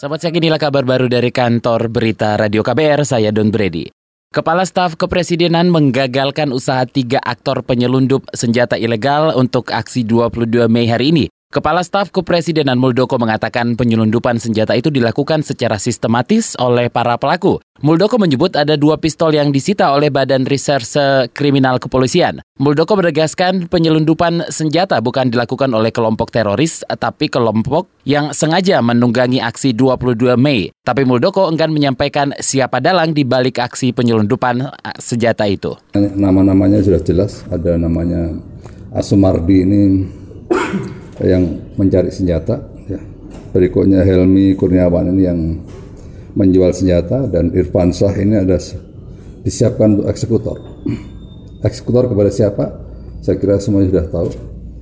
Selamat siang inilah kabar baru dari kantor berita Radio KBR, saya Don Brady. Kepala Staf Kepresidenan menggagalkan usaha tiga aktor penyelundup senjata ilegal untuk aksi 22 Mei hari ini. Kepala Staf Kepresidenan Muldoko mengatakan penyelundupan senjata itu dilakukan secara sistematis oleh para pelaku. Muldoko menyebut ada dua pistol yang disita oleh Badan Reserse Kriminal Kepolisian. Muldoko menegaskan penyelundupan senjata bukan dilakukan oleh kelompok teroris, tapi kelompok yang sengaja menunggangi aksi 22 Mei. Tapi Muldoko enggan menyampaikan siapa dalang di balik aksi penyelundupan senjata itu. Nama-namanya sudah jelas, ada namanya Asumardi ini yang mencari senjata. Ya. Berikutnya Helmi Kurniawan ini yang menjual senjata dan Irfan Shah ini ada disiapkan untuk eksekutor. Eksekutor kepada siapa? Saya kira semuanya sudah tahu.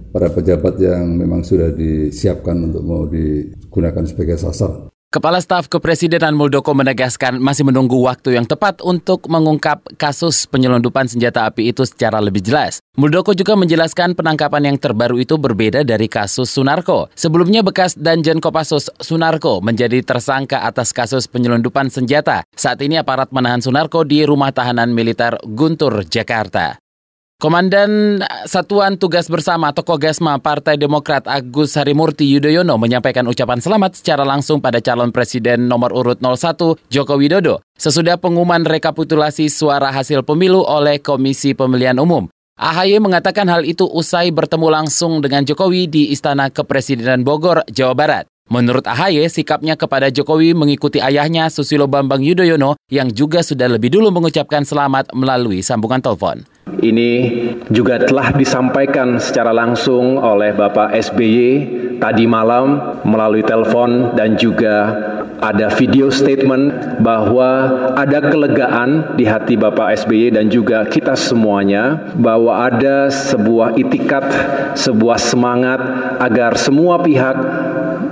Para pejabat yang memang sudah disiapkan untuk mau digunakan sebagai sasaran. Kepala Staf Kepresidenan Muldoko menegaskan masih menunggu waktu yang tepat untuk mengungkap kasus penyelundupan senjata api itu secara lebih jelas. Muldoko juga menjelaskan penangkapan yang terbaru itu berbeda dari kasus Sunarko. Sebelumnya bekas Danjen Kopassus Sunarko menjadi tersangka atas kasus penyelundupan senjata. Saat ini aparat menahan Sunarko di rumah tahanan militer Guntur, Jakarta. Komandan Satuan Tugas Bersama atau Kogasma Partai Demokrat Agus Harimurti Yudhoyono menyampaikan ucapan selamat secara langsung pada calon presiden nomor urut 01 Joko Widodo sesudah pengumuman rekapitulasi suara hasil pemilu oleh Komisi Pemilihan Umum. AHY mengatakan hal itu usai bertemu langsung dengan Jokowi di Istana Kepresidenan Bogor, Jawa Barat. Menurut AHY, sikapnya kepada Jokowi mengikuti ayahnya Susilo Bambang Yudhoyono yang juga sudah lebih dulu mengucapkan selamat melalui sambungan telepon. Ini juga telah disampaikan secara langsung oleh Bapak SBY tadi malam melalui telepon dan juga ada video statement bahwa ada kelegaan di hati Bapak SBY dan juga kita semuanya bahwa ada sebuah itikat, sebuah semangat agar semua pihak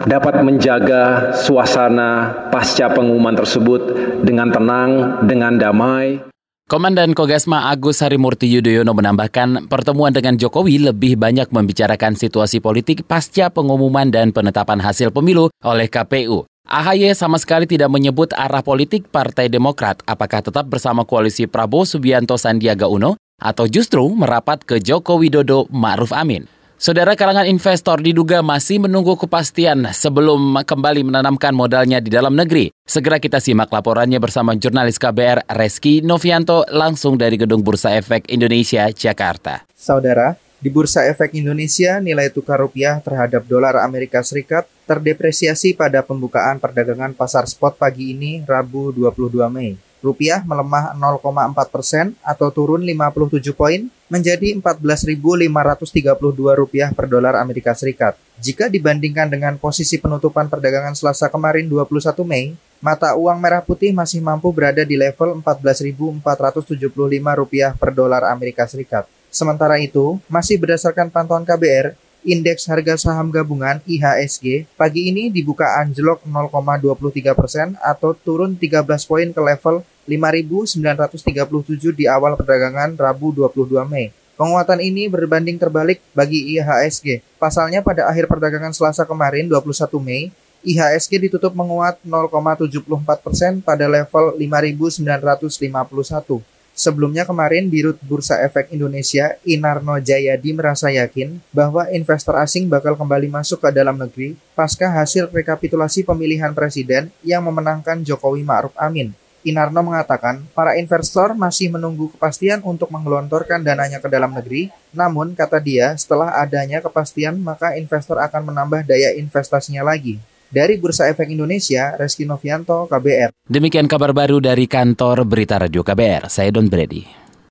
dapat menjaga suasana pasca pengumuman tersebut dengan tenang, dengan damai. Komandan Kogasma Agus Harimurti Yudhoyono menambahkan pertemuan dengan Jokowi lebih banyak membicarakan situasi politik pasca pengumuman dan penetapan hasil pemilu oleh KPU. AHY sama sekali tidak menyebut arah politik Partai Demokrat apakah tetap bersama koalisi Prabowo Subianto Sandiaga Uno atau justru merapat ke Joko Widodo Ma'ruf Amin. Saudara kalangan investor diduga masih menunggu kepastian sebelum kembali menanamkan modalnya di dalam negeri. Segera kita simak laporannya bersama jurnalis KBR Reski Novianto langsung dari Gedung Bursa Efek Indonesia, Jakarta. Saudara, di Bursa Efek Indonesia nilai tukar rupiah terhadap dolar Amerika Serikat terdepresiasi pada pembukaan perdagangan pasar spot pagi ini Rabu 22 Mei rupiah melemah 0,4 persen atau turun 57 poin menjadi 14.532 rupiah per dolar Amerika Serikat. Jika dibandingkan dengan posisi penutupan perdagangan Selasa kemarin 21 Mei, mata uang merah putih masih mampu berada di level 14.475 rupiah per dolar Amerika Serikat. Sementara itu, masih berdasarkan pantauan KBR, indeks harga saham gabungan IHSG pagi ini dibuka anjlok 0,23 persen atau turun 13 poin ke level 5.937 di awal perdagangan Rabu 22 Mei. Penguatan ini berbanding terbalik bagi IHSG. Pasalnya pada akhir perdagangan Selasa kemarin 21 Mei, IHSG ditutup menguat 0,74 persen pada level 5.951. Sebelumnya kemarin Dirut Bursa Efek Indonesia Inarno Jayadi merasa yakin bahwa investor asing bakal kembali masuk ke dalam negeri pasca hasil rekapitulasi pemilihan presiden yang memenangkan Jokowi Ma'ruf Amin. Inarno mengatakan, para investor masih menunggu kepastian untuk menggelontorkan dananya ke dalam negeri, namun kata dia, setelah adanya kepastian maka investor akan menambah daya investasinya lagi. Dari Bursa Efek Indonesia, Reski Novianto, KBR. Demikian kabar baru dari kantor Berita Radio KBR. Saya Don Brady.